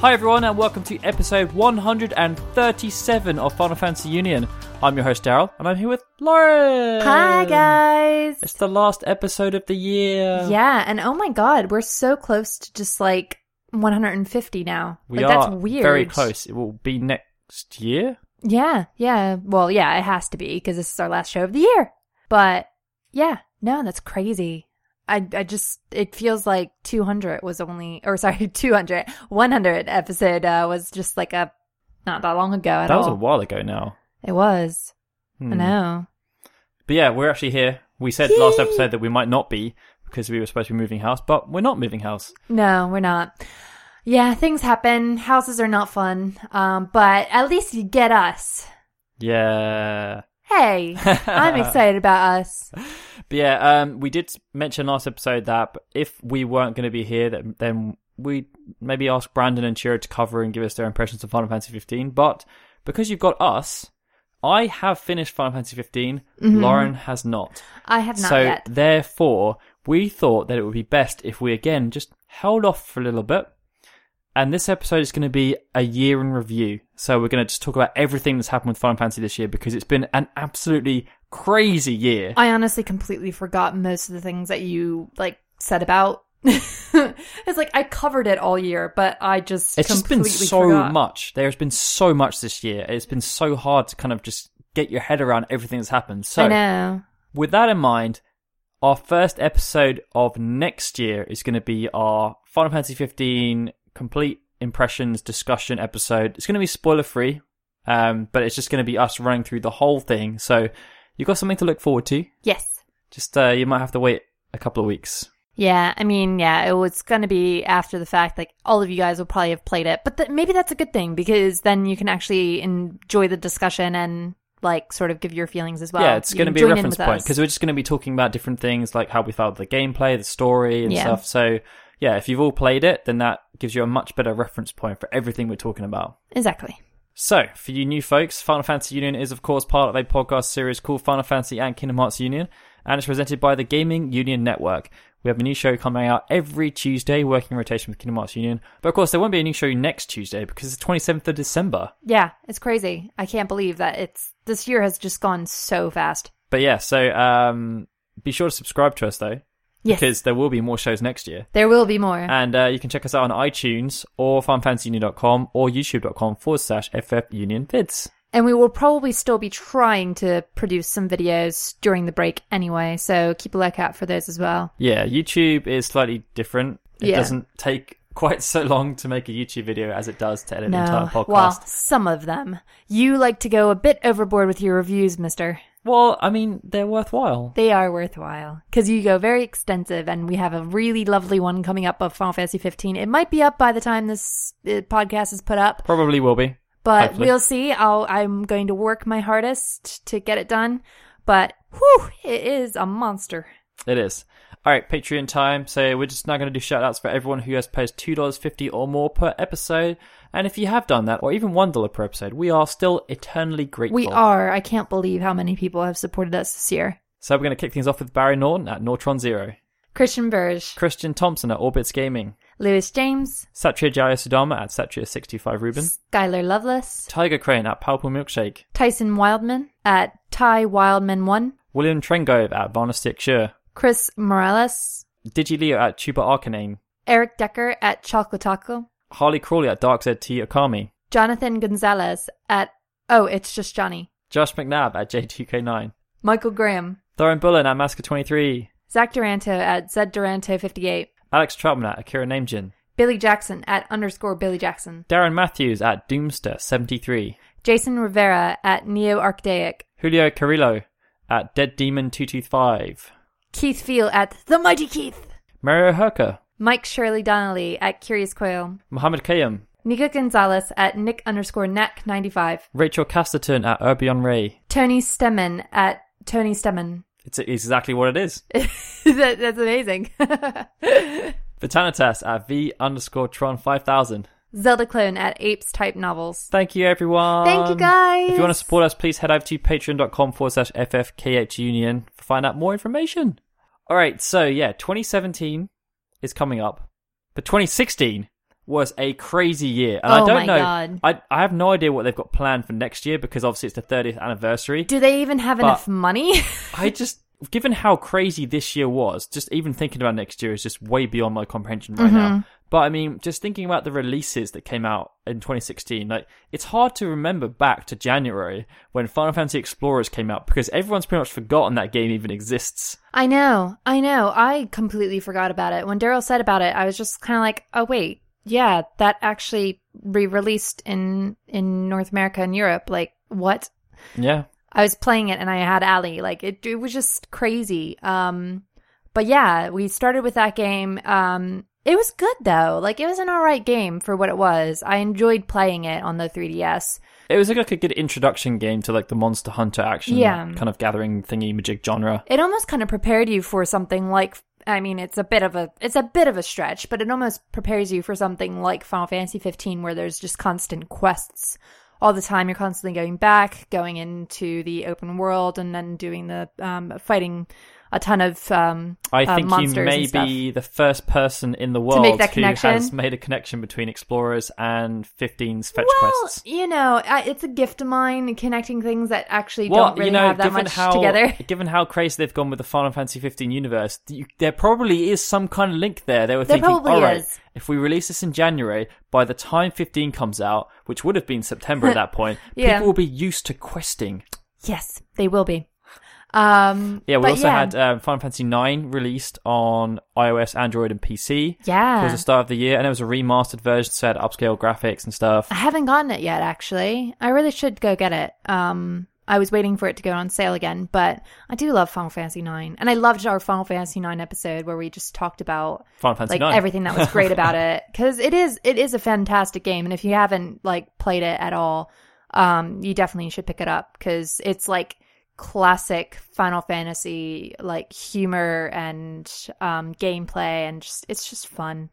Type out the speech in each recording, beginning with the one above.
Hi everyone, and welcome to episode 137 of Final Fantasy Union. I'm your host Daryl, and I'm here with Lauren. Hi guys. It's the last episode of the year. Yeah, and oh my god, we're so close to just like 150 now. we like, are that's weird. very close. It will be next year. Yeah, yeah. Well, yeah, it has to be because this is our last show of the year. But yeah, no, that's crazy. I, I just, it feels like 200 was only, or sorry, 200, 100 episode uh, was just like a, not that long ago at all. That was all. a while ago now. It was. Hmm. I know. But yeah, we're actually here. We said last episode that we might not be because we were supposed to be moving house, but we're not moving house. No, we're not. Yeah, things happen. Houses are not fun. Um, but at least you get us. Yeah. Hey, I'm excited about us. But yeah, um, we did mention last episode that if we weren't going to be here, that, then we'd maybe ask Brandon and Chiro to cover and give us their impressions of Final Fantasy 15. But because you've got us, I have finished Final Fantasy 15. Lauren has not. I have not so yet. therefore, we thought that it would be best if we again just held off for a little bit. And this episode is going to be a year in review. So we're going to just talk about everything that's happened with Final Fantasy this year because it's been an absolutely crazy year. I honestly completely forgot most of the things that you like said about. it's like I covered it all year, but I just It's just been so forgot. much. There's been so much this year. It's been so hard to kind of just get your head around everything that's happened. So, I know. with that in mind, our first episode of next year is going to be our Final Fantasy 15 complete impressions discussion episode. It's going to be spoiler free, um, but it's just going to be us running through the whole thing. So, you've got something to look forward to. Yes. Just uh, you might have to wait a couple of weeks. Yeah, I mean, yeah, it was going to be after the fact. Like all of you guys will probably have played it, but th- maybe that's a good thing because then you can actually enjoy the discussion and like sort of give your feelings as well. yeah, it's going to be a reference point because we're just going to be talking about different things like how we felt the gameplay, the story, and Yeah. stuff. So, yeah, if you've all played it, then that gives you a much better reference point for everything we're talking about. exactly. So, for you new folks, Final Fantasy Union is, of course, part of a podcast series called Final Fantasy and Kingdom Hearts Union, and it's presented by the Gaming Union Network. We have a new show coming out every Tuesday, working in rotation with Kingdom Hearts Union. But of course, there won't be a new show next Tuesday because it's the 27th of December. Yeah, it's crazy. I can't believe that it's this year has just gone so fast. But yeah, so um, be sure to subscribe to us though, Yes, because there will be more shows next year. there will be more. And uh, you can check us out on iTunes or fanfantasyunion.com or youtube.com forward slash ffunionvids. And we will probably still be trying to produce some videos during the break anyway, so keep a lookout for those as well. Yeah, YouTube is slightly different. It Yeah. doesn't take quite so long to make a YouTube video as it does to edit an No, entire podcast. well, some of them. You like to go a bit overboard with your reviews, mister. Well, I mean, they're worthwhile. They are worthwhile because you go very extensive, and we have a really lovely one coming up of Final Fantasy 15. It might be up by the time this uh, podcast is put up, Probably will be. but Hopefully. we'll see. I'll, I'm going to work my hardest to get it done, but whew, it is a monster. It is. All right, Patreon time. So we're just now going to do shout outs for everyone who has paid $2.50 or more per episode. And if you have done that, or even $1 per episode, we are still eternally grateful. We are. I can't believe how many people have supported us this year. So we're going to kick things off with Barry Norton at Nortron Zero, Christian Burge, Christian Thompson at Orbits Gaming, Lewis James, Satya Jaya Sudama at Satya65 Ruben, Skylar Lovelace, Tiger Crane at Palpable Milkshake, Tyson Wildman at Ty Wildman 1, William Trengove at Varnastic Sure, Chris Morales, Digileo at Tuba Arcanine, Eric Decker at Chocolate Taco, Harley Crawley at Darkseid T Okami, Jonathan Gonzalez at Oh, it's just Johnny, Josh McNabb at J2K9, Michael Graham, Thorin Bullen at Masker23, Zach Duranto at Zed Duranto 58, Alex Troutman at Akira Namejin, Billy Jackson at underscore Billy Jackson, Darren Matthews at Doomster73, Jason Rivera at Neo Archaic, Julio Carrillo at Dead Demon 225, Keith Feel at The Mighty Keith, Mario Herka, Mike Shirley Donnelly at Curious Quail, Mohammed Kayum, Nika Gonzalez at Nick underscore Neck 95, Rachel Casterton at Urbion Ray. Tony Stemmen at Tony Stemmen. It's exactly what it is. that, that's amazing. Vitanitas at V underscore Tron 5000. Zelda clone at Apes Type Novels. Thank you, everyone. Thank you, guys. If you want to support us, please head over to patreon.com forward slash FFKH Union to find out more information. All right, so yeah, 2017 is coming up, but 2016 was a crazy year, and Oh I don't my know. God. I I have no idea what they've got planned for next year because obviously it's the 30th anniversary. Do they even have enough money? I just, given how crazy this year was, just even thinking about next year is just way beyond my comprehension right Mm-hmm. now. But I mean, just thinking about the releases that came out in 2016, like it's hard to remember back to January when Final Fantasy Explorers came out because everyone's pretty much forgotten that game even exists. I know, I know. I completely forgot about it. When Daryl said about it, I was just kind of like, oh wait, yeah, that actually re-released in in North America and Europe. Like what? Yeah. I was playing it and I had Ali. Like it, it was just crazy. Um, but yeah, we started with that game. Um, it was good though. Like it was an alright game for what it was. I enjoyed playing it on the 3DS. It was like a good introduction game to like the Monster Hunter action Yeah. kind of gathering thingy majig genre. It almost kind of prepared you for something like. I mean, it's a bit of a it's a bit of a stretch, but it almost prepares you for something like Final Fantasy 15, where there's just constant quests all the time. You're constantly going back, going into the open world, and then doing the um, fighting a ton of um, I uh, think you may be the first person in the world who has made a connection between Explorers and 15's fetch well, quests. you know, it's a gift of mine connecting things that actually Well, don't really you know, have that much how together. given how crazy they've gone with the Final Fantasy 15 universe, you, there probably is some kind of link there. They were There thinking, probably all right, is. if we release this in January, by the time 15 comes out, which would have been September at that point, Yeah. people will be used to questing. Yes, they will be. Um, Yeah, we also yeah. had um, Final Fantasy 9 released on iOS, Android, and PC. yeah. It was the start of the year, and it was a remastered version, so had upscale graphics and stuff. I haven't gotten it yet, actually. I really should go get it. Um, I was waiting for it to go on sale again, but I do love Final Fantasy IX, and I loved our Final Fantasy IX episode where we just talked about Final Fantasy like 9. everything that was great about it because it is it is a fantastic game, and if you haven't like played it at all, um, you definitely should pick it up because it's like classic Final Fantasy like humor and um, gameplay, and just it's just fun.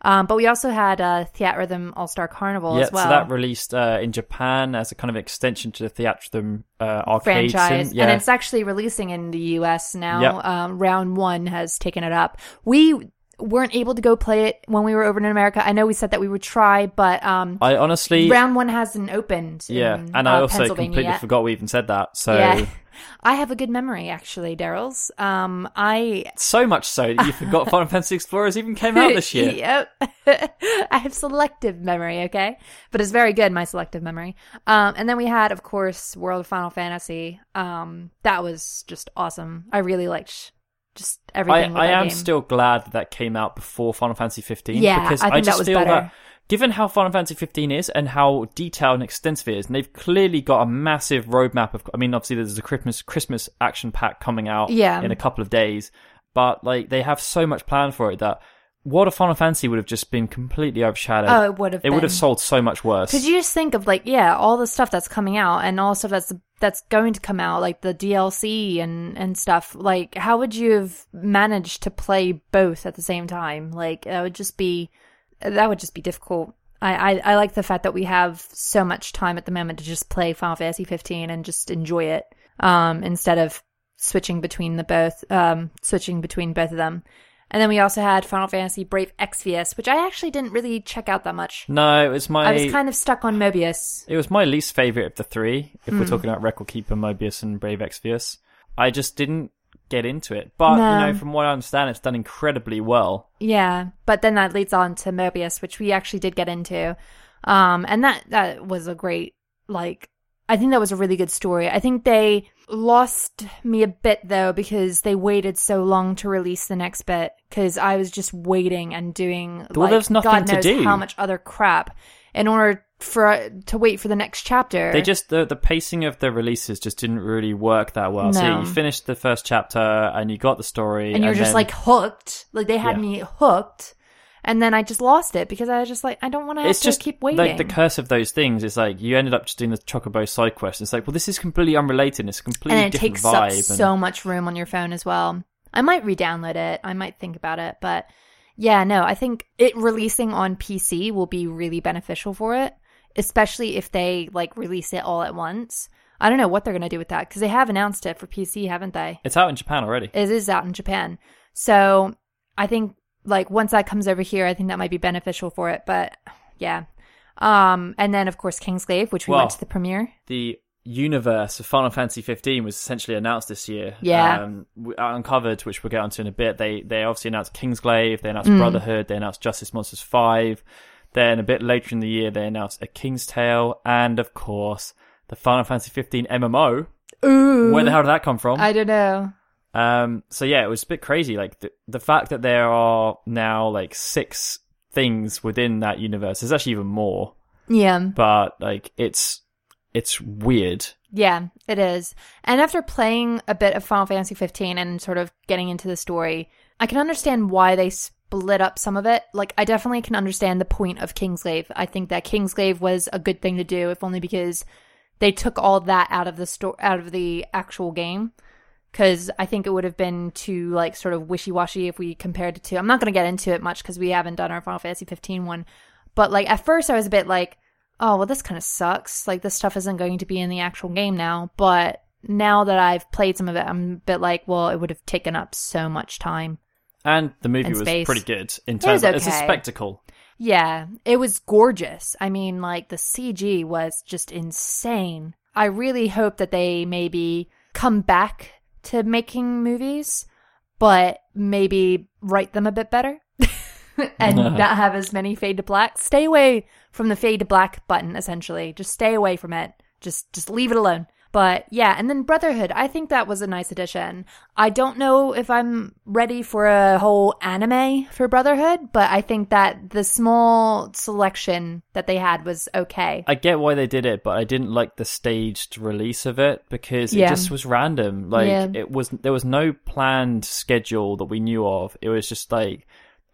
Um, but we also had uh, Theatrhythm All Star Carnival yeah, as well. so that released uh, in Japan as a kind of extension to the Theatrhythm uh, arcade franchise. Yeah, and it's actually releasing in the U.S. now. Yep. Um, round one has taken it up. We weren't able to go play it when we were over in America. I know we said that we would try, but um, I honestly, round one hasn't opened. yeah, in, and I uh, also completely yet. forgot we even said that. So Yeah, I have a good memory actually, Daryl's. Um, I so much so that you forgot Final Fantasy Explorers even came out this year. yep. I have selective memory, okay? But it's very good, my selective memory. Um, and then we had, of course, World of Final Fantasy. Um, that was just awesome. I really liked just I, everything I that am game. still glad that that came out before Final Fantasy 15 Yeah, because I think just that was feel better. that given how Final Fantasy 15 is and how detailed and extensive it is, and they've clearly got a massive roadmap of. I mean, obviously there's a Christmas Christmas action pack coming out Yeah. in a couple of days, but like they have so much planned for it that World of Final Fantasy would have just been completely overshadowed. Oh, it would have it would have sold so much worse. Because you just think of like, yeah, all the stuff that's coming out and all the stuff that's that's going to come out, like the DLC and and stuff. Like, how would you have managed to play both at the same time? Like, that would just be that would just be difficult. I, I, I like the fact that we have so much time at the moment to just play Final Fantasy 15 and just enjoy it, um, instead of switching between the both, um, switching between both of them. And then we also had Final Fantasy Brave Exvius, which I actually didn't really check out that much. no, it was my I was kind of stuck on Mobius. It was my least favorite of the three. If Hmm. we're talking about Record Keeper, Mobius, and Brave Exvius, I just didn't get into it. But No. you know, from what I understand, it's done incredibly well. Yeah, but then that leads on to Mobius, which we actually did get into. Um, and that that was a great like I think that was a really good story. I think they lost me a bit though because they waited so long to release the next bit because I was just waiting and doing Well, like, there's nothing God to knows do. how much other crap in order for to wait for the next chapter. They just the the pacing of the releases just didn't really work that well. So you finished the first chapter and you got the story, and you're just then- like hooked. Like they had Yeah. me hooked. And then I just lost it because I was just like, I don't want to it's just keep waiting. like the curse of those things. is like you ended up just doing the Chocobo side quest. It's like, well, this is completely unrelated. It's a completely and it different takes vibe. up and- so much room on your phone as well. I might re-download it. I might think about it, but yeah, no, I think it releasing on PC will be really beneficial for it, especially if they like release it all at once. I don't know what they're going to do with that because they have announced it for PC, haven't they? it's out in Japan already. It is out in Japan. So I think like once that comes over here, I think that might be beneficial for it. But yeah. Um, and then of course Kingsglaive, which we Well, went to the premiere. the universe of Final Fantasy 15 was essentially announced this year. Yeah. Um, Uncovered, which we'll get onto in a bit. They they obviously announced Kingsglaive, they announced Mm. Brotherhood, they announced Justice Monsters 5. Then a bit later in the year, they announced A King's Tale, and of course, the Final Fantasy 15 MMO. Ooh, Where the hell did that come from? I don't know. Um, so yeah, it was a bit crazy. Like the, the fact that there are now like six things within that universe. There's actually even more, Yeah, but like it's it's weird. yeah, it is. And after playing a bit of Final Fantasy 15 and sort of getting into the story, I can understand why they split up some of it. Like, I definitely can understand the point of Kingsglaive. I think that Kingsglaive was a good thing to do, if only because they took all that out of the sto- out of the actual game. Because I think it would have been too like sort of wishy washy if we compared the two. I'm not going to get into it much because we haven't done our Final Fantasy 15 one. But like at first, I was a bit like, oh well, this kind of sucks. Like this stuff isn't going to be in the actual game now. But now that I've played some of it, I'm a bit like, well, it would have taken up so much time. And the movie And was pretty good in terms of it's a spectacle. Yeah, it was gorgeous. I mean, like the CG was just insane. I really hope that they maybe come back to making movies, but maybe write them a bit better and not have as many fade to black. Stay away from the fade to black button essentially. Just stay away from it. Just just leave it alone. But yeah, and then Brotherhood, I think that was a nice addition. I don't know if I'm ready for a whole anime for Brotherhood, but I think that the small selection that they had was okay. I get why they did it, but I didn't like the staged release of it because Yeah. it just was random. Like Yeah. it was there was no planned schedule that we knew of. It was just like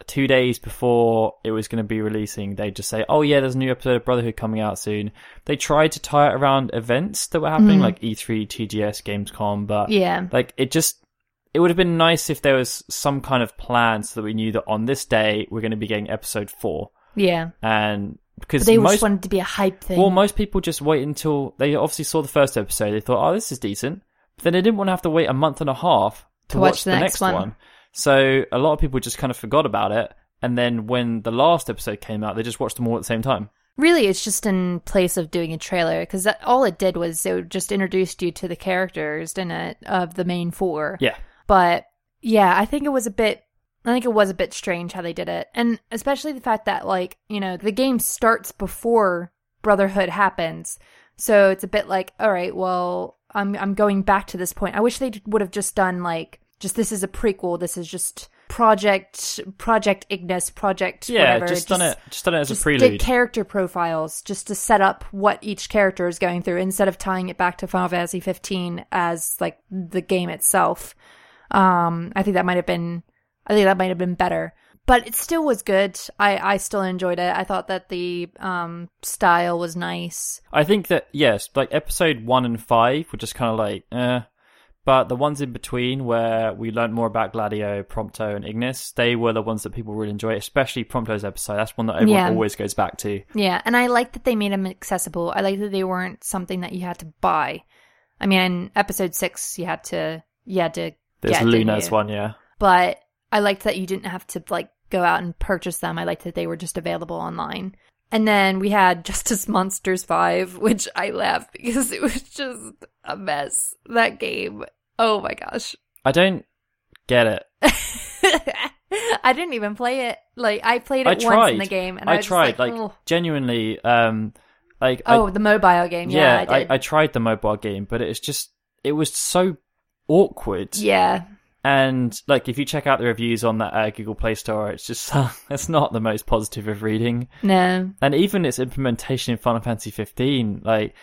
two days before it was going to be releasing, they just say, "Oh yeah, there's a new episode of Brotherhood coming out soon." They tried to tie it around events that were happening, mm. like E E3, TGS, Gamescom, but Yeah. like it just it would have been nice if there was some kind of plan so that we knew that on this day we're going to be getting episode four, Yeah. and because But they most just wanted to be a hype thing. well, most people just wait until they obviously saw the first episode. They thought, "Oh, this is decent," but then they didn't want to have to wait a month and a half to, watch, the, next, one. So a lot of people just kind of forgot about it, and then when the last episode came out, they just watched them all at the same time. Really, it's just in place of doing a trailer because all it did was it just introduced you to the characters, didn't it, of the main four. Yeah, But yeah, I think it was a bit. I think it was a bit strange how they did it, and especially the fact that like you know the game starts before Brotherhood happens, so it's a bit like all right, well I'm I'm going back to this point. I wish they would have just done like just this is a prequel. This is just Project Project Ignis Project yeah, whatever. just done it, just done it as a prelude. did character profiles just to set up what each character is going through instead of tying it back to Final Fantasy 15 as like the game itself. Um, I think that might have been, I think that might have been better, but it still was good. I, I still enjoyed it. I thought that the, um, style was nice. I think that yes, like episode one and five were just kind of like, eh. But the ones in between, where we learned more about Gladio, Prompto, and Ignis, they were the ones that people really enjoy, especially Prompto's episode. That's one that everyone Yeah. always goes back to. Yeah. And I like that they made them accessible. I like that they weren't something that you had to buy. I mean, episode six, you had to, you had to There's Luna's one, yeah. but I liked that you didn't have to like go out and purchase them. I liked that they were just available online. And then we had Justice Monsters 5, which I laughed because it was just a mess. That game. Oh my gosh. I don't get it. I didn't even play it. Like I played I it once in the game and I, I tried, like, like, genuinely. Um, like, oh, I, the mobile game. Yeah, I did. I, tried the mobile game, but it's just it was so awkward. yeah. And like, if you check out the reviews on that uh, Google Play Store, it's just it's not the most positive of reading. No. And even its implementation in Final Fantasy 15, like,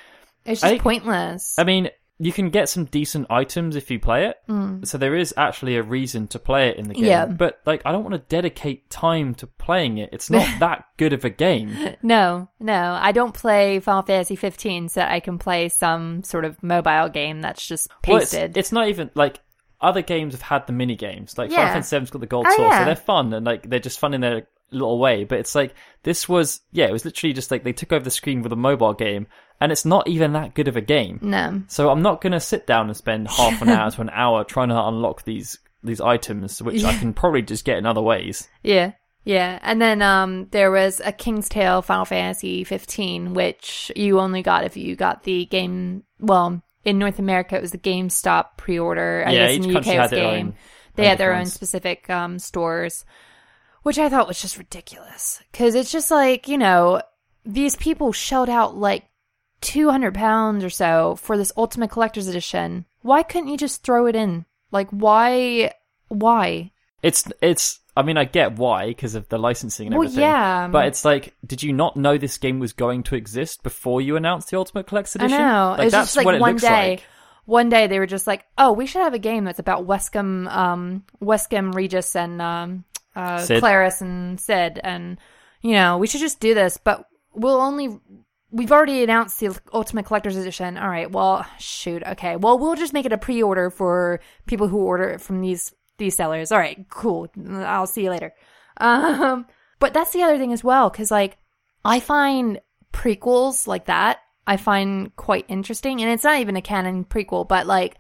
It's just pointless. I mean, you can get some decent items if you play it. Mm. So there is actually a reason to play it in the game. Yeah. But like, I don't want to dedicate time to playing it. It's not that good of a game. No, no, I don't play Final Fantasy 15 so that I can play some sort of mobile game that's just Well, it's, it's not even like other games have had the mini games. Like Yeah. Final Fantasy VII's got the gold Oh, sword, yeah. so they're fun and like they're just fun in their little way. But it's like this was yeah, it was literally just like they took over the screen with a mobile game, and it's not even that good of a game. no. So I'm not gonna sit down and spend half an hour to an hour trying to unlock these these items, which I can probably just get in other ways. Yeah. Yeah. And then um there was a King's Tale Final Fantasy 15 which you only got if you got the game well, in North America it was the GameStop pre-order. I Yeah, guess in the UK it was game. own they had their own specific um stores which I thought was just ridiculous cuz it's just like, you know, these people shelled out like 200 pounds or so for this Ultimate Collector's Edition. Why couldn't you just throw it in? Like why why? It's it's. I mean, I get why because of the licensing and Well, everything. yeah. But it's like, did you not know this game was going to exist before you announced the Ultimate Collector's I Edition? know. Like, it's that's just like one day. like. One day they were just like, "Oh, we should have a game that's about Weskham, um, Weskham Regis and um, uh, Clarus and Cid, and you know, we should just do this, but we'll only." We've already announced the Ultimate Collector's Edition. All right. Well, shoot. Okay. Well, we'll just make it a pre-order for people who order it from these these sellers. All right. Cool. I'll see you later. Um, but that's the other thing as well, because like I find prequels like that I find quite interesting, and it's not even a canon prequel, but like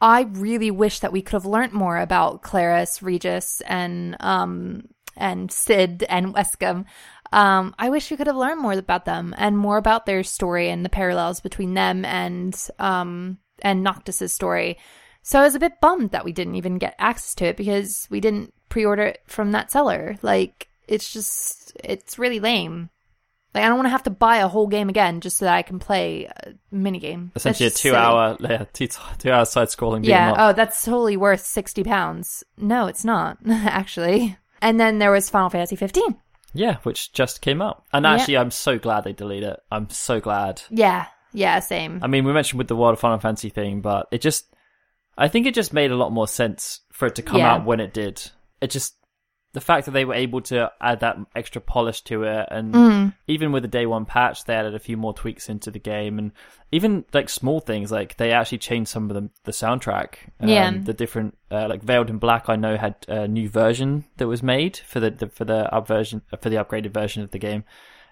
I really wish that we could have learned more about Clarus, Regis, and um and Cid and Weskham. Um, I wish we could have learned more about them and more about their story and the parallels between them and um and Noctis's story. So I was a bit bummed that we didn't even get access to it because we didn't pre-order it from that seller. Like it's just it's really lame. Like I don't want to have to buy a whole game again just so that I can play a mini game. Essentially, a two-hour, yeah, two, two-hour side-scrolling beat 'em Yeah. Oh, that's totally worth sixty pounds. No, it's not actually. And then there was Final Fantasy 15. Yeah, which just came out. And Yeah. actually, I'm so glad they deleted it. I'm so glad. Yeah. Yeah. Same. I mean, we mentioned with the World of Final Fantasy thing, but it just, I think it just made a lot more sense for it to come Yeah. out when it did. It just, the fact that they were able to add that extra polish to it, and Mm. even with the day one patch, they added a few more tweaks into the game, and even like small things, like they actually changed some of the the soundtrack. Um, Yeah. the different, uh, like Veiled in Black, I know had a new version that was made for the, the for the up version for the upgraded version of the game.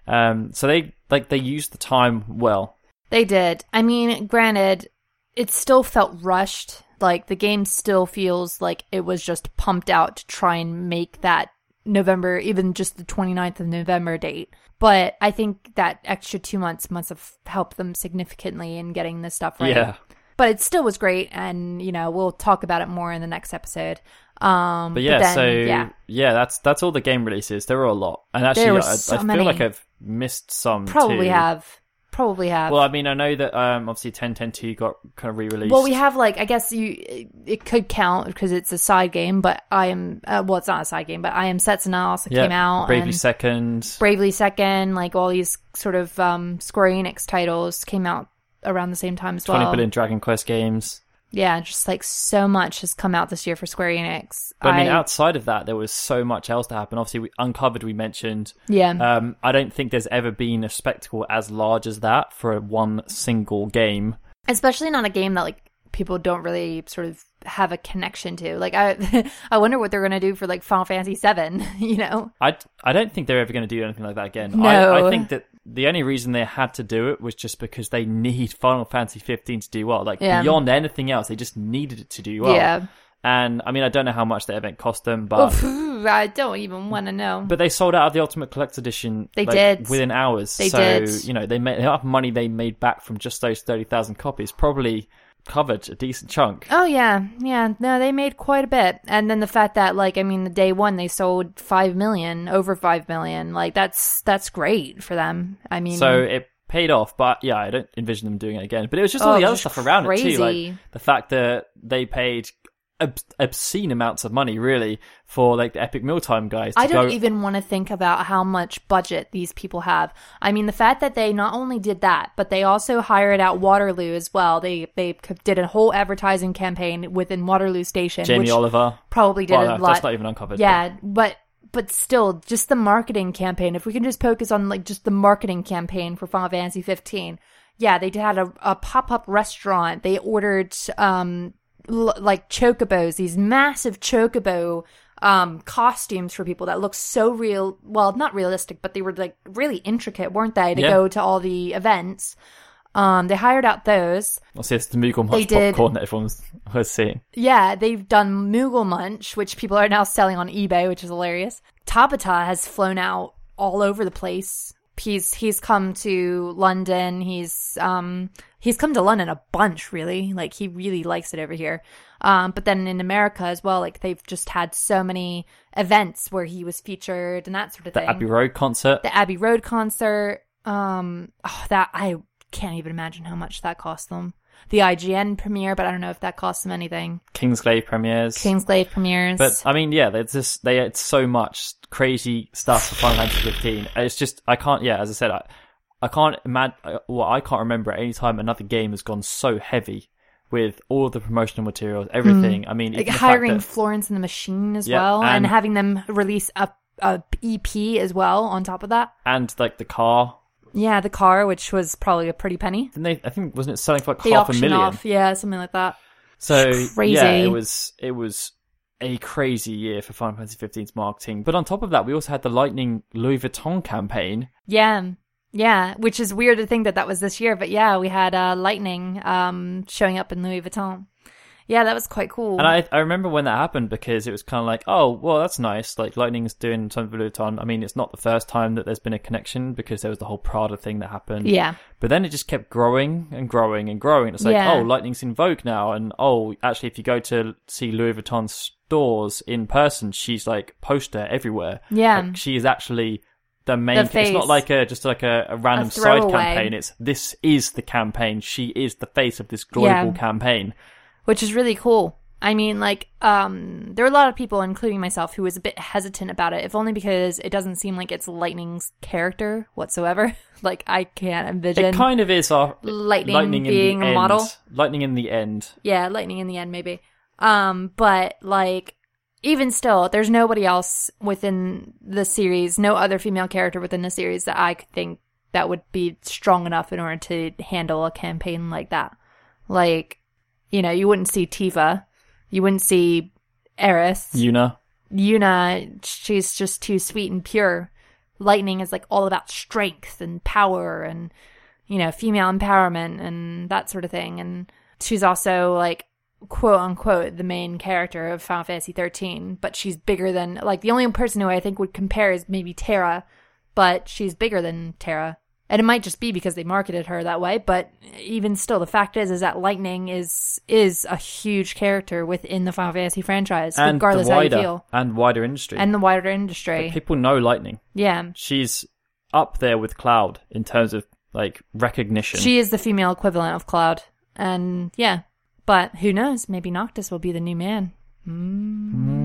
Um, so they like they used the time well. They did. I mean, granted, it still felt rushed. Like the game still feels like it was just pumped out to try and make that November, even just the 29th of November date. But I think that extra two months must have helped them significantly in getting this stuff right. Yeah. But it still was great, and you know we'll talk about it more in the next episode. Um, But yeah, then, so yeah, yeah. that's that's all the game releases. There were a lot, and actually, I, so I feel many. like I've missed some. probably too. have, probably have. Well, I mean, I know that um, obviously 1010 got kind of re-released. Well, we have like I guess you it could count because it's a side game, but I am uh, well, it's not a side game, but I am sets Setsuna also yeah, came out Bravely and Second. Bravely Second, like all these sort of um, Square Enix titles came out around the same time as 20 well. billion Dragon Quest games. Yeah, just like so much has come out this year for Square Enix. But I mean, outside of that, there was so much else to happen. Obviously, we, Uncovered, we mentioned. yeah, Um, I don't think there's ever been a spectacle as large as that for one single game. especially not a game that like people don't really sort of have a connection to. Like I, I wonder what they're gonna do for like Final Fantasy Seven. You know? I, I don't think they're ever going to do anything like that again. No. I, I think that the only reason they had to do it was just because they need Final Fantasy 15 to do well. Like Yeah. beyond anything else, they just needed it to do well. Yeah. And I mean, I don't know how much the event cost them, but Oof, I don't even want to know. but they sold out of the Ultimate Collector's Edition. They like, did. within hours. They so, did. You know, they made enough money they made back from just those thirty thousand copies. Probably covered a decent chunk. Oh yeah, yeah. No, they made quite a bit, and then the fact that like I mean, the day one they sold five million, over five million. Like that's that's great for them. I mean, So it paid off, but yeah, I don't envision them doing it again. But it was just all Oh, the other stuff around it too, like the fact that they paid ob- obscene amounts of money, really, for like the Epic Mealtime guys. To I don't go, even want to think about how much budget these people have. I mean, the fact that they not only did that, but they also hired out Waterloo as well. They they did a whole advertising campaign within Waterloo Station, Jamie which Oliver. probably did Well, a no, lot. that's not even uncovered. Yeah, but but still, just the marketing campaign. If we can just focus on like just the marketing campaign for Final Fantasy 15, yeah, they had a, a pop up restaurant. They ordered um like chocobos, these massive chocobo um costumes for people that look so real. Well, not realistic, but they were like really intricate, weren't they? To Yeah. go to all the events. Um, they hired out those. I'll see it's the Moogle Munch did- popcorn that everyone's was seeing. Yeah, they've done Moogle Munch, which people are now selling on eBay, which is hilarious. Tabata has flown out all over the place. He's he's come to London. He's um he's come to London a bunch, really. Like he really likes it over here. Um, but then in America as well, like they've just had so many events where he was featured and that sort of The thing. Abbey Road concert. the Abbey Road concert. Um, oh, that I can't even imagine how much that cost them. The IGN premiere, but I don't know if that cost them anything. Kingsglaive premieres. Kingsglaive premieres. But I mean, yeah, there's just they it's so much crazy stuff for Final Fantasy 15. It's just I can't. Yeah, as I said, I I can't imagine. Uh, well, I can't remember at any time another game has gone so heavy with all the promotional materials, everything. Mm. I mean, like even the fact hiring that- Florence and the Machine as Yeah, well, and, and- having them release a, a EP as well on top of that. and like the car. Yeah, the car, which was probably a pretty penny. Didn't they? I think wasn't it selling for like They half a million? off, yeah, something like that. So Crazy. yeah, it was it was a crazy year for Final Fantasy 15's marketing. But on top of that, we also had the Lightning Louis Vuitton campaign. Yeah, yeah, which is weird to think that that was this year, but yeah, we had uh, Lightning um, showing up in Louis Vuitton. Yeah, that was quite cool. And I, I remember when that happened because it was kind of like, oh, well, that's nice. Like, Lightning's doing something for Louis Vuitton. I mean, it's not the first time that there's been a connection because there was the whole Prada thing that happened. yeah, But then it just kept growing and growing and growing. It's like, Yeah. oh, Lightning's in vogue now. And oh, actually, if you go to see Louis Vuitton stores in person, she's like poster everywhere. Yeah. Like, she is actually the main. The it's not like a just like a, a random side campaign. It's this is the campaign. She is the face of this global Yeah. campaign. Which is really cool. I mean, like, um, there are a lot of people, including myself, who was a bit hesitant about it, if only because it doesn't seem like it's Lightning's character whatsoever. like, I can't envision. It kind of is our Lightning lightning being a model? Lightning in the end. yeah, Lightning in the end, maybe. Um, but like, even still, there's nobody else within the series, no other female character within the series that I could think that would be strong enough in order to handle a campaign like that. Like, you know, you wouldn't see Tifa, you wouldn't see Aeris, Yuna. Yuna, she's just too sweet and pure. Lightning is like all about strength and power and, you know, female empowerment and that sort of thing. And she's also like, quote unquote, the main character of Final Fantasy 13, but she's bigger than, like, the only person who I think would compare is maybe Terra, but she's bigger than Terra. And it might just be because they marketed her that way, but even still, the fact is, is that Lightning is is a huge character within the Final Fantasy franchise, And regardless the how you wider feel and wider industry. and the wider industry. people know Lightning. yeah. She's up there with Cloud in terms of like recognition. She is the female equivalent of Cloud. And yeah. But who knows? Maybe Noctis will be the new man. Mm,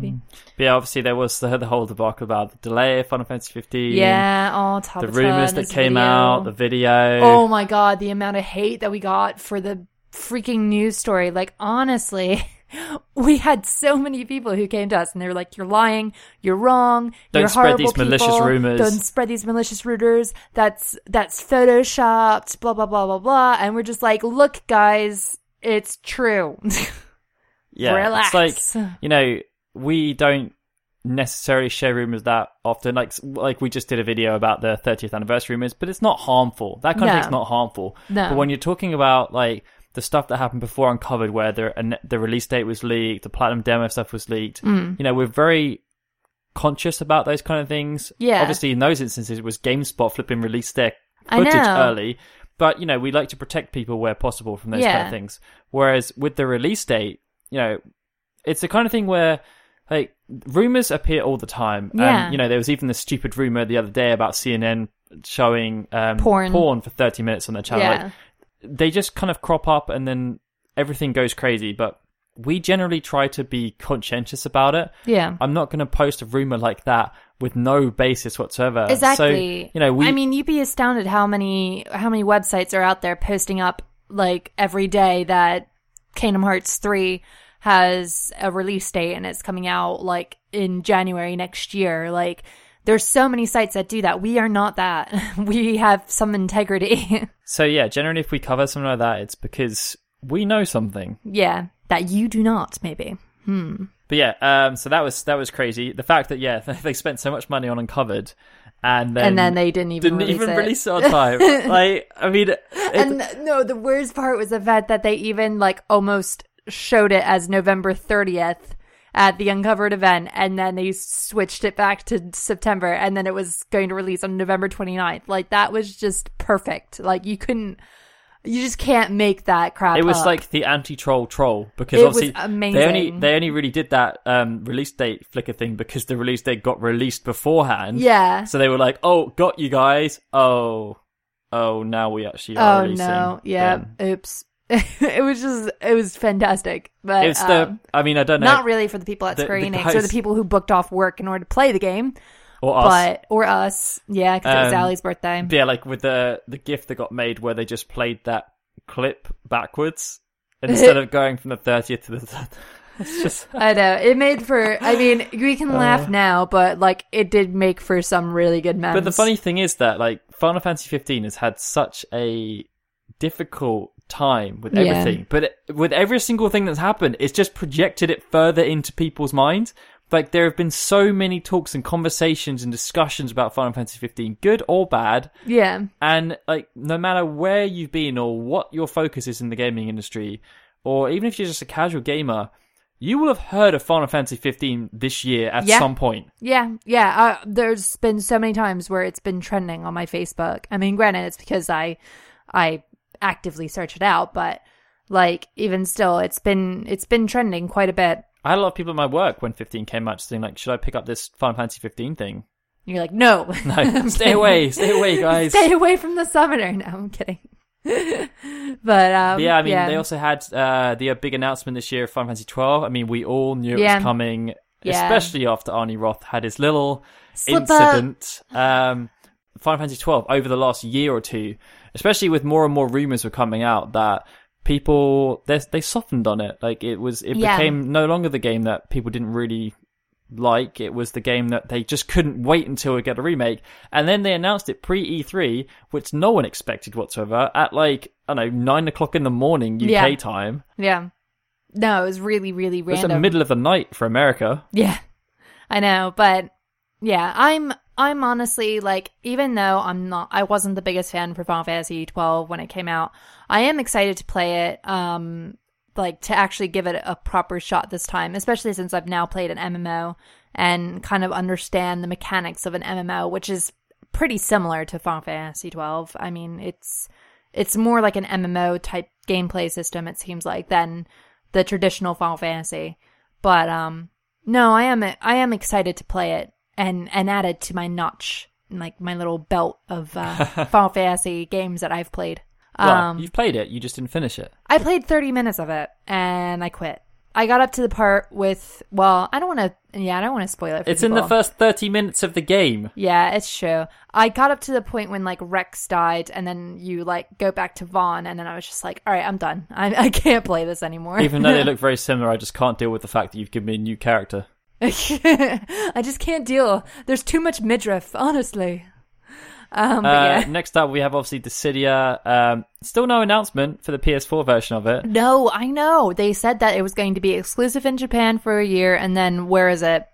maybe. Mm. But yeah, obviously there was the, the whole debacle about the delay of Final Fantasy 15. Yeah, oh, all top The rumors that came out, the video. Oh my god, the amount of hate that we got for the freaking news story. Like, honestly, we had so many people who came to us and they were like, You're lying, you're wrong, Don't you're spread these malicious rumors." Don't spread these malicious rumors. That's that's photoshopped, blah blah blah blah blah. And we're just like, look, guys, it's true. yeah, relax. it's like you know we don't necessarily share rumors that often. Like like we just did a video about the 30th anniversary rumors, but it's not harmful. That kind of thing's not harmful. No. But when you're talking about like the stuff that happened before Uncovered, where the the release date was leaked, the platinum demo stuff was leaked, Mm. you know, we're very conscious about those kind of things. Yeah. Obviously, in those instances, it was GameSpot flipping released their footage early. But, you know, we like to protect people where possible from those kind of things. Whereas with the release date, you know, it's the kind of thing where, like, rumors appear all the time. Yeah. And, you know, there was even the stupid rumor the other day about CNN showing um, Porn. for 30 minutes on their channel. Like, yeah. they just kind of crop up and then everything goes crazy. But we generally try to be conscientious about it. Yeah. I'm not going to post a rumor like that with no basis whatsoever. Exactly. So, you know, we I mean, you'd be astounded how many how many websites are out there posting up like every day that Kingdom Hearts 3 has a release date and it's coming out like in January next year. Like there's so many sites that do that. We are not that. We have some integrity. So yeah, generally if we cover something like that, it's because we know something. yeah, that you do not maybe. But yeah, um, so that was that was crazy. The fact that yeah they spent so much money on Uncovered, and then and then they didn't even didn't release even it. release it on time. like, I mean, it, and no, the worst part was the fact that they even like almost showed it as November 30th at the Uncovered event, and then they switched it back to September, and then it was going to release on November 29th. Like that was just perfect. Like you couldn't, you just can't make that crap. it was up. like the anti-troll troll because It was obviously they only they only really did that um, release date flicker thing because the release date got released beforehand. yeah. So they were like, "Oh, got you guys. Oh, oh, now we actually are Oh releasing." no! Yeah. them." Oops. it was just it was fantastic, but It's the. um, I mean, I don't know. not really for the people at the- Square the Enix or the people who booked off work in order to play the game. or us. but or us, yeah, because it was Um, Allie's birthday. yeah, like with the the gift that got made where they just played that clip backwards instead of going from the thirtieth to the. Th- it's just. I know it made for. I mean, we can Uh. laugh now, but like it did make for some really good memes. But the funny thing is that like Final Fantasy 15 has had such a difficult time with Yeah. everything, but it, with every single thing that's happened, it's just projected it further into people's minds. Like there have been so many talks and conversations and discussions about Final Fantasy 15, good or bad, yeah, and like no matter where you've been or what your focus is in the gaming industry, or even if you're just a casual gamer, you will have heard of Final Fantasy 15 this year at Yeah. some point. yeah, yeah. Uh, there's been so many times where it's been trending on my Facebook. I mean, granted, it's because I, I actively search it out, but like even still, it's been it's been trending quite a bit. I had a lot of people at my work when 15 came out saying like, should I pick up this Final Fantasy 15 thing? You're like, no, No, stay away, stay away, guys. stay away from the summoner. No, I'm kidding. but um, But yeah, I mean, they also had uh, the uh, big announcement this year of Final Fantasy 12. I mean, we all knew it Yeah. was coming, Yeah. especially after Arnie Roth had his little Slip up. incident. Um, Final Fantasy 12 over the last year or two, especially with more and more rumors were coming out that people they they softened on it. Like it was, it Yeah. became no longer the game that people didn't really like. It was the game that they just couldn't wait until we get a remake. And then they announced it pre E3, which no one expected whatsoever, at like, I don't know, nine o'clock in the morning UK Yeah. time. yeah. No, it was really, really It was random. the middle of the night for America. Yeah, I know, but yeah, I'm I'm honestly like, even though I'm not, I wasn't the biggest fan for Final Fantasy 12 when it came out. I am excited to play it. Um, like to actually give it a proper shot this time, especially since I've now played an MMO and kind of understand the mechanics of an MMO, which is pretty similar to Final Fantasy 12. I mean, it's it's more like an MMO type gameplay system. It seems like than the traditional Final Fantasy. But um, no, I am I am excited to play it and and add it to my notch, like my little belt of uh, Final Fantasy games that I've played. Well, Um, you've played it, you just didn't finish it. I played 30 minutes of it and I quit. I got up to the part with well, I don't want to. Yeah, I don't want to spoil it. For It's in the first 30 minutes of the game. Yeah, it's true. I got up to the point when like Reks died, and then you like go back to Vaan, and then I was just like, all right, I'm done. I, I can't play this anymore. Even though they look very similar, I just can't deal with the fact that you've given me a new character. I just can't deal. There's too much midriff, honestly. Um, Uh, yeah. Next up, we have obviously Dissidia. Um, still no announcement for the PS4 version of it. No, I know. They said that it was going to be exclusive in Japan for a year, and then where is it?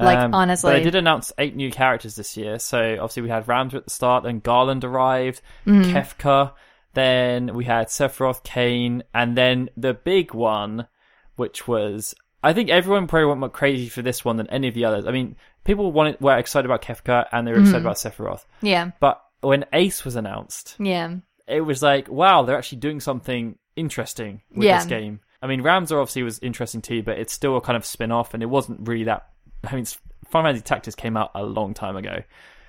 Like Um, honestly, they did announce eight new characters this year. So obviously we had Ramza at the start, then Garland arrived, Mm-hmm. Kefka, then we had Sephiroth, Kain, and then the big one, which was I think everyone probably went more crazy for this one than any of the others. I mean, people wanted were excited about Kefka and they were excited about Sephiroth, yeah, but when Ace was announced, yeah, it was like, wow, they're actually doing something interesting with Yeah. this game. I mean, Ramza obviously was interesting too, but it's still a kind of spin off, and it wasn't really that. I mean, Final Fantasy Tactics came out a long time ago,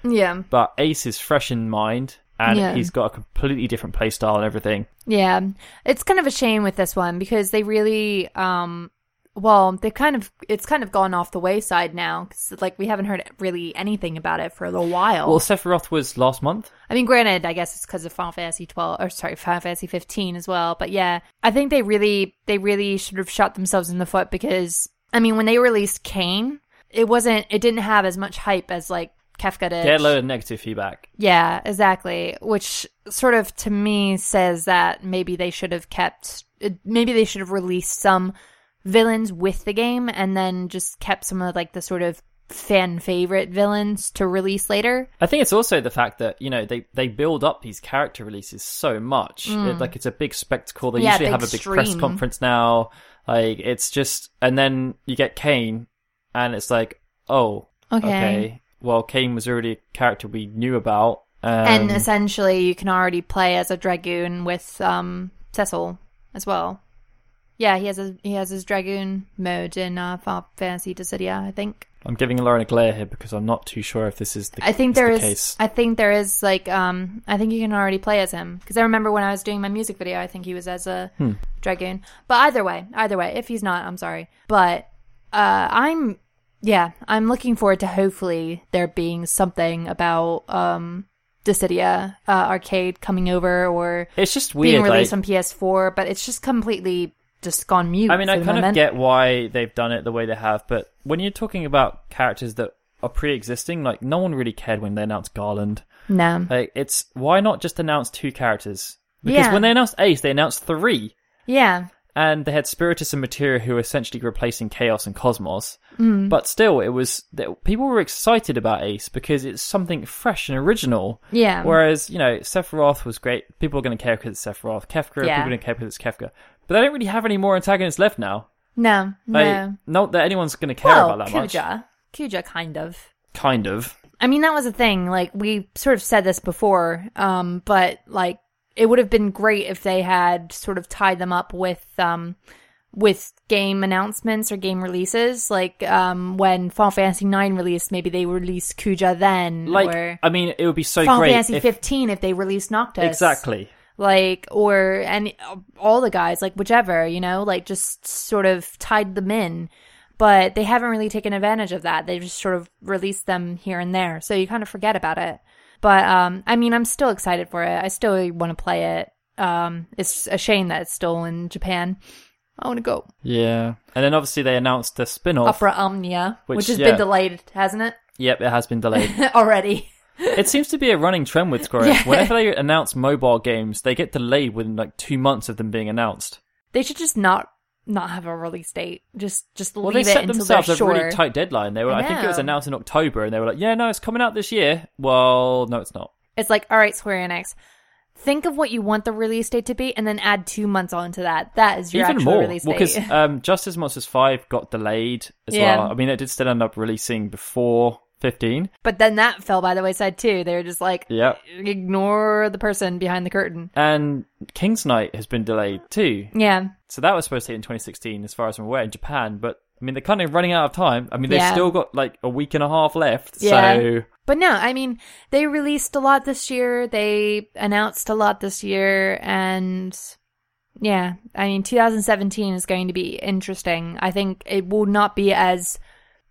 yeah, but Ace is fresh in mind, and Yeah. he's got a completely different playstyle and everything. yeah. It's kind of a shame with this one because they really, um, well, they kind of it's kind of gone off the wayside now. 'cause, like we haven't heard really anything about it for a little while. Well, Sephiroth was last month. I mean, granted, I guess it's because of Final Fantasy 12 or sorry, Final Fantasy 15 as well. But yeah, I think they really, they really should have shot themselves in the foot because I mean, when they released Kain, it wasn't, it didn't have as much hype as like Kefka did. They had a load of negative feedback. Yeah, exactly. Which sort of to me says that maybe they should have kept, maybe they should have released some villains with the game and then just kept some of like the sort of fan favorite villains to release later. I think it's also the fact that you know they they build up these character releases so much, It- like it's a big spectacle. They Mm. Yeah, usually have a big press conference now. Like it's just, and then you get Kain, and it's like, oh, Okay. okay. Well, Kain was already a character we knew about, um, and essentially, you can already play as a dragoon with um, Cecil as well. Yeah, he has a he has his dragoon mode in uh, Final Fantasy Dissidia, I think. I'm giving Lauren a glare here because I'm not too sure if this is the I think is there the is. case. I think there is like. Um, I think you can already play as him because I remember when I was doing my music video, I think he was as a Hmm. dragoon. But either way, either way, if he's not, I'm sorry. But uh, I'm yeah, I'm looking forward to hopefully there being something about um Dissidia uh, arcade coming over or It's just being released like, on PS4, but it's just completely just gone mute. I mean, I kind of get why they've done it the way they have, but when you're talking about characters that are pre-existing, like no one really cared when they announced Garland. no. Like, it's why not just announce two characters? Because Yeah. when they announced Ace, they announced three, Yeah, and they had Spiritus and Materia who were essentially replacing Chaos and Cosmos. Mm. But still, it was that people were excited about Ace because it's something fresh and original. yeah, Whereas, you know, Sephiroth was great. People are going to care because it's Sephiroth. Kefka, Yeah. people are going to care because it's Kefka. But they don't really have any more antagonists left now. no, Like, no. Not that anyone's going to care well, about that much. Kuja, Kuja, kind of. Kind of. I mean, that was a thing. Like we sort of said this before, um, but like it would have been great if they had sort of tied them up with um, with game announcements or game releases. Like um, when Final Fantasy IX released, maybe they released Kuja then, Like, or I mean, it would be so Final great Fantasy if 15 if they released Noctis. exactly. Like or and all the guys like whichever you know like just sort of tied them in. But they haven't really taken advantage of that. They just sort of released them here and there. So you kind of forget about it. But um i mean i'm still excited for it. I still want to play it. Um it's a shame that it's still in japan. I want to go. Yeah, and then obviously they announced the spin-off. opera omnia which, Which, has yeah. been delayed hasn't it? Yep, it has been delayed. already it seems to be a running trend with Square. Enix. Yeah. Whenever they announce mobile games, they get delayed within like two months of them being announced. they should just not not have a release date just just Well, leave they it set themselves a sure really tight deadline. They were, I I, think it was announced in October, and they were like, "Yeah, no, it's coming out this year." Well, no, it's not. It's like, all right, Square Enix, think of what you want the release date to be, and then add two months onto that. That is your Even actual more, release well, date. because um, Justice Monsters Five got delayed as Yeah. well. I mean, it did still end up releasing before fifteen. but then that fell by the wayside too. They were just like, Yeah, ignore the person behind the curtain. and King's Knight has been delayed too. Yeah, So that was supposed to hit in 2016, as far as I'm aware, in Japan. But I mean, they're kind of running out of time. I mean, they've Yeah. still got like a week and a half left. Yeah. So but no, I mean, they released a lot this year. They announced a lot this year, and yeah, I mean, 2017 is going to be interesting. I think it will not be as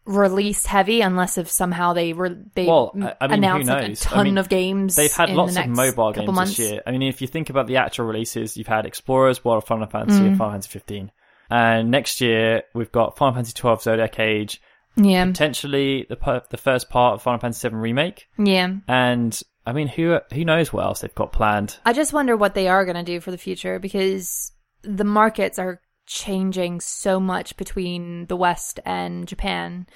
release heavy unless if somehow they were they Well, I- mean, announce like a knows? I ton mean, of games. they've had lots the of mobile games months. this year. I mean, if you think about the actual releases, you've had Explorers, World of Final Fantasy, Mm. and Final Fantasy 15. And next year, we've got Final Fantasy 12 Zodiac Age, Yeah, potentially the the first part of Final Fantasy 7 Remake. yeah. And I mean, who who knows what else they've got planned? I just wonder what they are going to do for the future because the markets are changing so much between the West and Japan.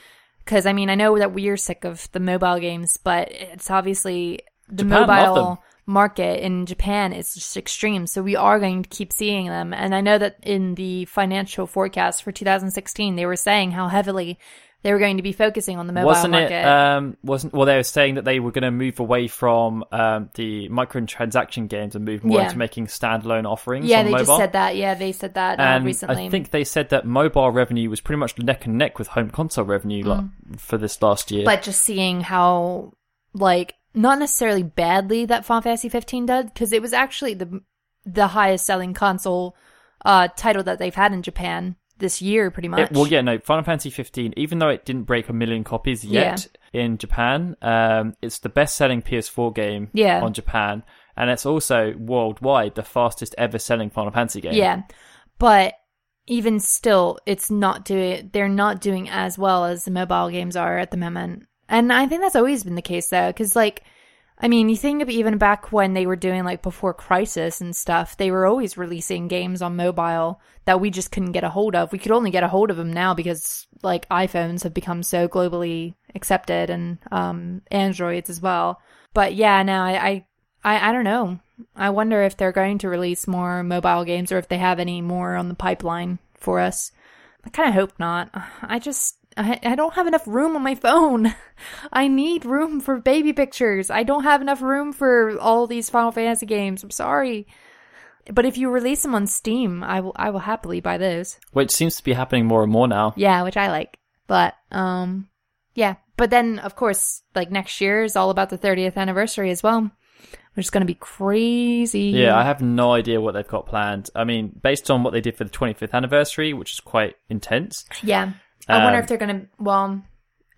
Because I mean, I know that we're sick of the mobile games, but it's obviously the Japan mobile market in Japan is just extreme. So we are going to keep seeing them. And I know that in the financial forecast for 2016, they were saying how heavily they were going to be focusing on the mobile market. wasn't market. it? Um, wasn't well? They were saying that they were going to move away from um, the microtransaction games and move more Yeah. into making standalone offerings. yeah, on they mobile. just said that. Yeah, they said that uh, and recently. I think they said that mobile revenue was pretty much neck and neck with home console revenue like, for this last year. Mm. but just seeing how like not necessarily badly that Final Fantasy 15 did because it was actually the the highest selling console uh title that they've had in Japan this year pretty much. It- well, yeah, no. Final Fantasy 15, even though it didn't break a million copies yet in Japan, um, it's the best-selling PS4 game Yeah. on Japan, and it's also worldwide the fastest ever selling Final Fantasy game. Yeah. But even still it's not doing they're not doing as well as the mobile games are at the moment. And I think that's always been the case though cuz like I mean, you think of even back when they were doing like before Crisis and stuff, they were always releasing games on mobile that we just couldn't get a hold of. We could only get a hold of them now because like iPhones have become so globally accepted and um, Androids as well. But yeah, now I, I, I, I don't know. I wonder if they're going to release more mobile games or if they have any more on the pipeline for us. I kind of hope not. I just I, I don't have enough room on my phone. I need room for baby pictures. I don't have enough room for all these Final Fantasy games. I'm sorry. But if you release them on Steam, I will I will happily buy those. Which seems to be happening more and more now. Yeah, which I like. But um yeah, but then of course, like next year is all about the 30th anniversary as well. Which is going to be crazy. Yeah, I have no idea what they've got planned. I mean, based on what they did for the 25th anniversary, which is quite intense. Yeah. I wonder Um, if they're going to. Well,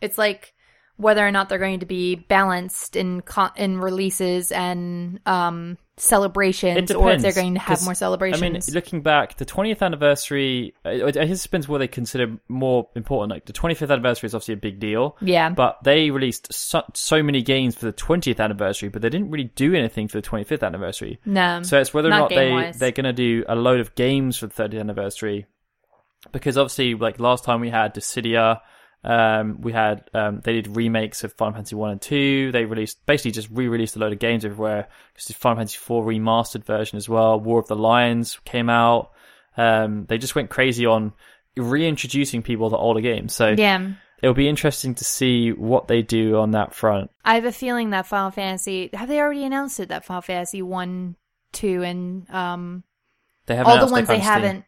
it's like whether or not they're going to be balanced in co- in releases and um celebrations, It or if they're going to have more celebrations. I mean, looking back, the 20th anniversary, I, I guess it depends what they consider more important. Like, the 25th anniversary is obviously a big deal. yeah, But they released so, so many games for the 20th anniversary, but they didn't really do anything for the 25th anniversary. no. So it's whether or not not they, they're going to do a load of games for the 30th anniversary. Because obviously, like last time we had Dissidia, um, we had, um, they did remakes of Final Fantasy 1 and 2. They released, basically just re-released a load of games everywhere. Because the Final Fantasy 4 remastered version as well. War of the Lions came out. Um, they just went crazy on reintroducing people to older games. So yeah. it'll be interesting to see what they do on that front. I have a feeling that Final Fantasy have they already announced it that Final Fantasy one, two, and um They haven't all the ones they haven't. Steam.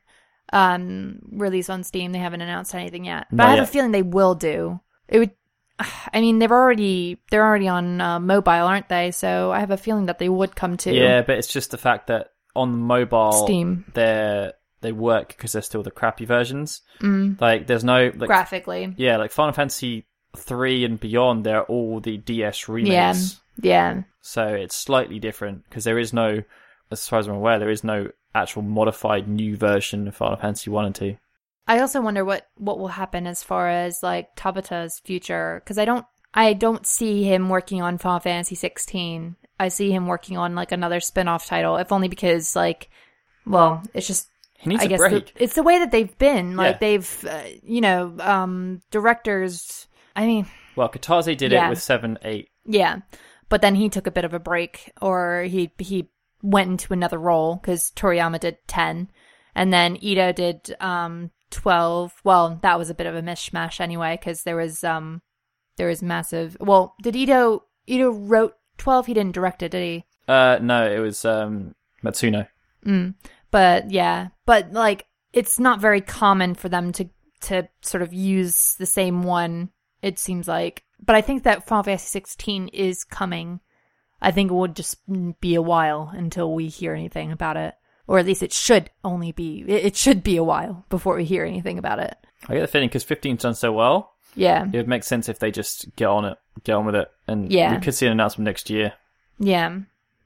Um released on Steam. They haven't announced anything yet, but Not I have yet. a feeling they will do. It would. I mean, they've already they're already on uh, mobile, aren't they? So I have a feeling that they would come to Yeah, but it's just the fact that on mobile, Steam they're they work because they're still the crappy versions. mm, Like, there's no like, graphically. yeah, like Final Fantasy three and beyond, they're all the DS remakes. Yeah, yeah, So it's slightly different because there is no, as far as I'm aware, there is no actual modified new version of Final Fantasy one and two. I also wonder what what will happen as far as like Tabata's future because I don't I don't see him working on Final Fantasy 16. I see him working on like another spin-off title, if only because like, well, it's just He needs I a guess break. the, it's the way that they've been. Like Yeah. they've, uh, you know, um, directors. I mean, Well, Kitase did Yeah. it with seven, eight. yeah, but then he took a bit of a break, or he he went into another role because Toriyama did ten, and then Ito did um twelve. Well, that was a bit of a mishmash anyway because there was um there was massive. Well, did Ito Ito wrote twelve? He didn't direct it, did he? Uh, no, it was um Matsuno. Mm. But yeah, but like it's not very common for them to to sort of use the same one. It seems like, but I think that Final Fantasy 16 is coming. I think it would just be a while until we hear anything about it, or at least it should only be. It should be a while before we hear anything about it. I get the feeling because 15's done so well, Yeah, it would make sense if they just get on it, get on with it, and Yeah. we could see an announcement next year. yeah,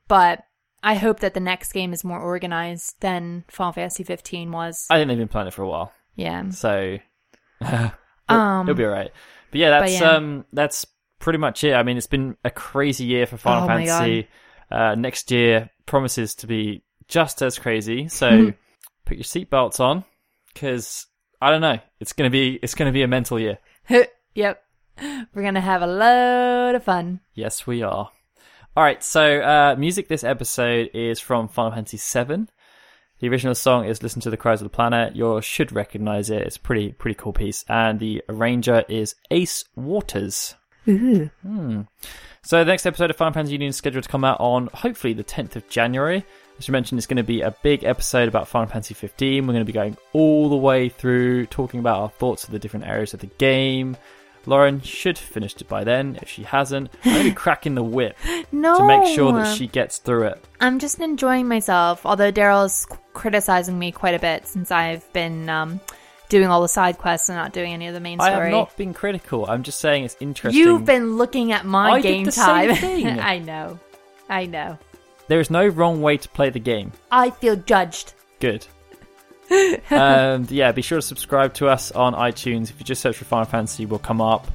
but I hope that the next game is more organized than Final Fantasy 15 was. I think they've been planning it for a while, yeah. so it'll, Um, it'll be alright. But yeah, that's yeah. um that's pretty much it. I mean, it's been a crazy year for Final Oh Fantasy. Uh, next year promises to be just as crazy. So put your seatbelts on, because I don't know, it's gonna be it's gonna be a mental year. yep. We're going to have a load of fun. Yes, we are. All right, so uh, music this episode is from Final Fantasy VII. The original song is "Listen to the Cries of the Planet." You should recognize it. It's a pretty pretty cool piece, and the arranger is Ace Waters. Ooh. Hmm. So the next episode of Final Fantasy Union is scheduled to come out on hopefully the 10th of January. As you mentioned, it's going to be a big episode about Final Fantasy 15. We're going to be going all the way through, talking about our thoughts of the different areas of the game. Lauren should have finished it by then. If she hasn't, I'm going to be cracking the whip No. to make sure that she gets through it. I'm just enjoying myself, although Daryl's criticizing me quite a bit since I've been um, doing all the side quests and not doing any of the main story. I have not been critical. I'm just saying it's interesting. You've been looking at my I game time. thing. I know. I know. There is no wrong way to play the game. I feel judged. Good. and yeah, be sure to subscribe to us on iTunes. If you just search for Final Fantasy, we'll come up.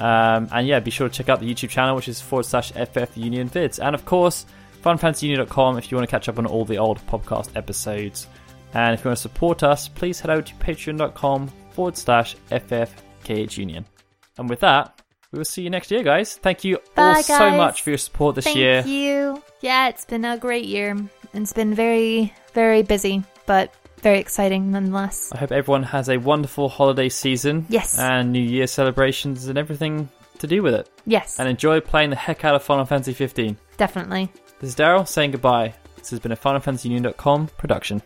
Um, and yeah, be sure to check out the YouTube channel, which is forward slash FF Union Vids. And of course, finalfantasyunion.com if you want to catch up on all the old podcast episodes. And if you want to support us, please head over to patreon.com forward slash FFKH Union. And with that, we will see you next year, guys. Thank you all Bye, so much for your support this Thank year. Thank you. Yeah, it's been a great year. It's been very, very busy, but very exciting nonetheless. I hope everyone has a wonderful holiday season. Yes. And New Year celebrations and everything to do with it. Yes, And enjoy playing the heck out of Final Fantasy 15. definitely. This is Daryl saying goodbye. This has been a FinalFantasyUnion.com production.